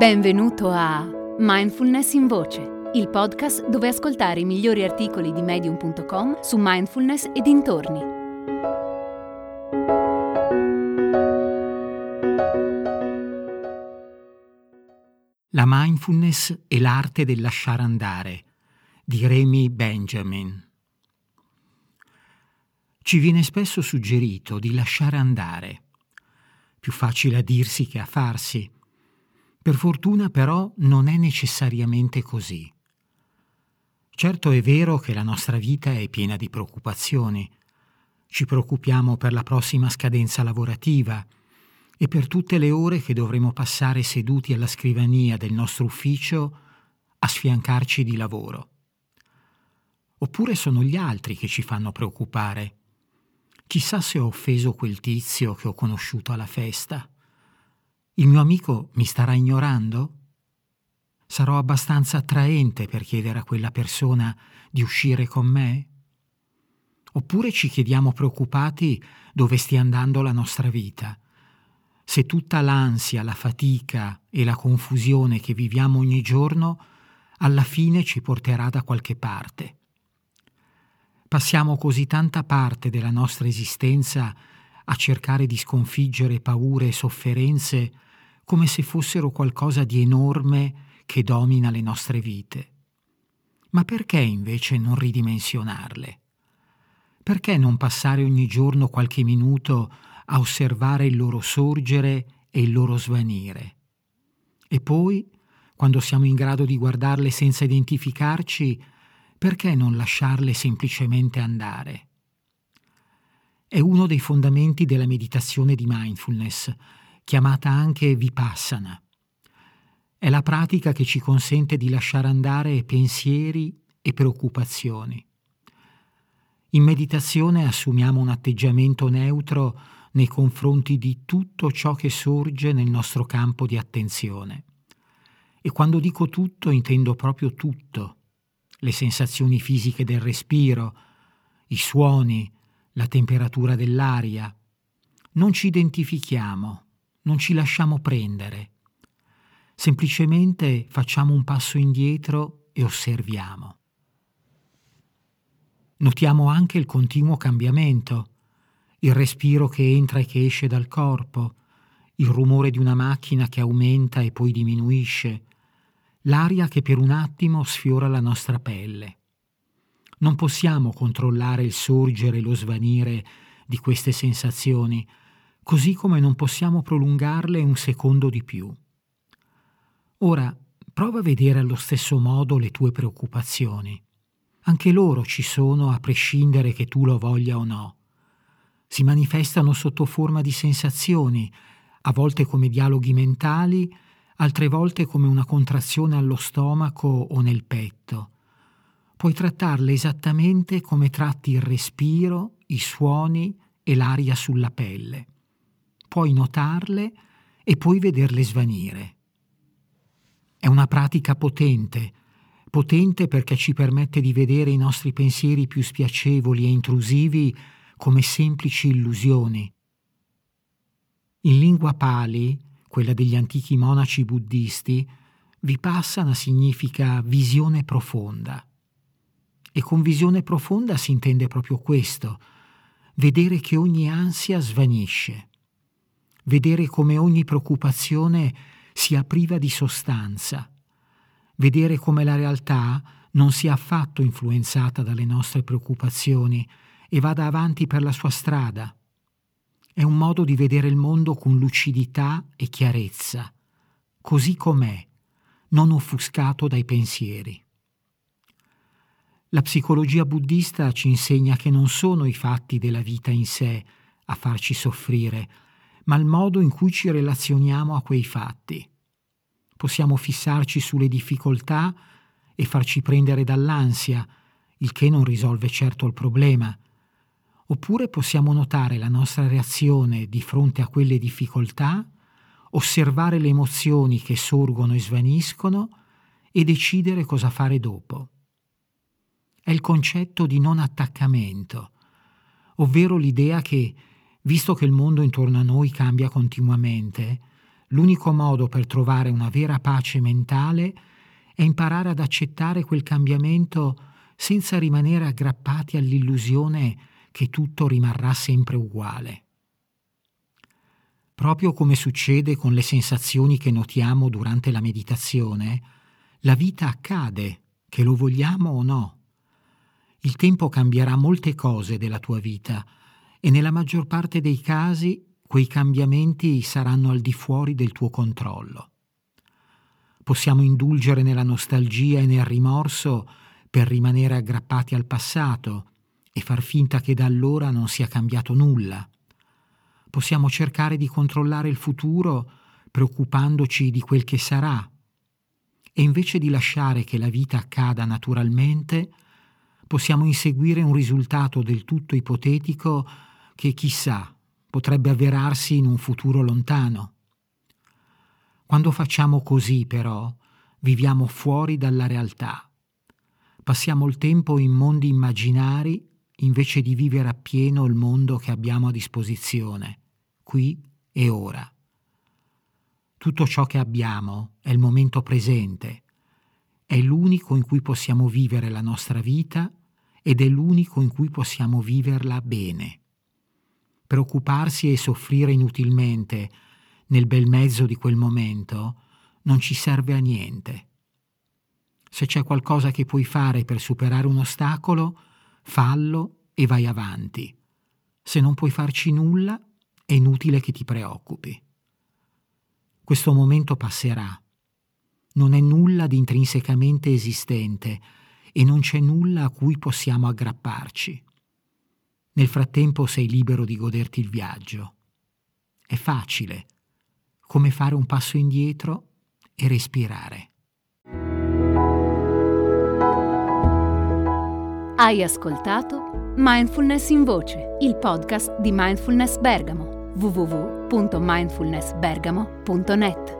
Benvenuto a Mindfulness in Voce, il podcast dove ascoltare i migliori articoli di medium.com su mindfulness e dintorni. La mindfulness e l'arte del lasciare andare di Remy Benjamin. Ci viene spesso suggerito di lasciare andare. Più facile a dirsi che a farsi per fortuna però non è necessariamente così. Certo è vero che la nostra vita è piena di preoccupazioni. Ci preoccupiamo per la prossima scadenza lavorativa e per tutte le ore che dovremo passare seduti alla scrivania del nostro ufficio a sfiancarci di lavoro. Oppure sono gli altri che ci fanno preoccupare. Chissà se ho offeso quel tizio che ho conosciuto alla festa. Il mio amico mi starà ignorando? Sarò abbastanza attraente per chiedere a quella persona di uscire con me? Oppure ci chiediamo preoccupati dove stia andando la nostra vita? Se tutta l'ansia, la fatica e la confusione che viviamo ogni giorno alla fine ci porterà da qualche parte. Passiamo così tanta parte della nostra esistenza a cercare di sconfiggere paure e sofferenze come se fossero qualcosa di enorme che domina le nostre vite. Ma perché invece non ridimensionarle? Perché non passare ogni giorno qualche minuto a osservare il loro sorgere e il loro svanire? E poi, quando siamo in grado di guardarle senza identificarci, perché non lasciarle semplicemente andare? È uno dei fondamenti della meditazione di mindfulness, chiamata anche vipassana. È la pratica che ci consente di lasciare andare pensieri e preoccupazioni. In meditazione assumiamo un atteggiamento neutro nei confronti di tutto ciò che sorge nel nostro campo di attenzione. E quando dico tutto intendo proprio tutto, le sensazioni fisiche del respiro, i suoni, la temperatura dell'aria. Non ci identifichiamo, non ci lasciamo prendere. Semplicemente facciamo un passo indietro e osserviamo. Notiamo anche il continuo cambiamento, il respiro che entra e che esce dal corpo, il rumore di una macchina che aumenta e poi diminuisce, l'aria che per un attimo sfiora la nostra pelle. Non possiamo controllare il sorgere e lo svanire di queste sensazioni, così come non possiamo prolungarle un secondo di più. Ora, prova a vedere allo stesso modo le tue preoccupazioni. Anche loro ci sono a prescindere che tu lo voglia o no. Si manifestano sotto forma di sensazioni, a volte come dialoghi mentali, altre volte come una contrazione allo stomaco o nel petto. Puoi trattarle esattamente come tratti il respiro, i suoni e l'aria sulla pelle puoi notarle e poi vederle svanire. È una pratica potente, potente perché ci permette di vedere i nostri pensieri più spiacevoli e intrusivi come semplici illusioni. In lingua pali, quella degli antichi monaci buddisti, vipassana significa visione profonda. E con visione profonda si intende proprio questo, vedere che ogni ansia svanisce vedere come ogni preoccupazione sia priva di sostanza, vedere come la realtà non sia affatto influenzata dalle nostre preoccupazioni e vada avanti per la sua strada. È un modo di vedere il mondo con lucidità e chiarezza, così com'è, non offuscato dai pensieri. La psicologia buddista ci insegna che non sono i fatti della vita in sé a farci soffrire, ma il modo in cui ci relazioniamo a quei fatti. Possiamo fissarci sulle difficoltà e farci prendere dall'ansia, il che non risolve certo il problema. Oppure possiamo notare la nostra reazione di fronte a quelle difficoltà, osservare le emozioni che sorgono e svaniscono e decidere cosa fare dopo. È il concetto di non attaccamento, ovvero l'idea che Visto che il mondo intorno a noi cambia continuamente, l'unico modo per trovare una vera pace mentale è imparare ad accettare quel cambiamento senza rimanere aggrappati all'illusione che tutto rimarrà sempre uguale. Proprio come succede con le sensazioni che notiamo durante la meditazione, la vita accade, che lo vogliamo o no. Il tempo cambierà molte cose della tua vita e nella maggior parte dei casi quei cambiamenti saranno al di fuori del tuo controllo. Possiamo indulgere nella nostalgia e nel rimorso per rimanere aggrappati al passato e far finta che da allora non sia cambiato nulla possiamo cercare di controllare il futuro preoccupandoci di quel che sarà. E invece di lasciare che la vita accada naturalmente, possiamo inseguire un risultato del tutto ipotetico che chissà potrebbe avverarsi in un futuro lontano. Quando facciamo così, però, viviamo fuori dalla realtà. Passiamo il tempo in mondi immaginari invece di vivere appieno il mondo che abbiamo a disposizione qui e ora. Tutto ciò che abbiamo è il momento presente, è l'unico in cui possiamo vivere la nostra vita ed è l'unico in cui possiamo viverla bene. Preoccuparsi e soffrire inutilmente nel bel mezzo di quel momento non ci serve a niente. Se c'è qualcosa che puoi fare per superare un ostacolo, fallo e vai avanti. Se non puoi farci nulla, è inutile che ti preoccupi. Questo momento passerà. Non è nulla di intrinsecamente esistente e non c'è nulla a cui possiamo aggrapparci. Nel frattempo sei libero di goderti il viaggio. È facile, come fare un passo indietro e respirare. Hai ascoltato Mindfulness in Voce, il podcast di Mindfulness Bergamo www.mindfulnessbergamo.net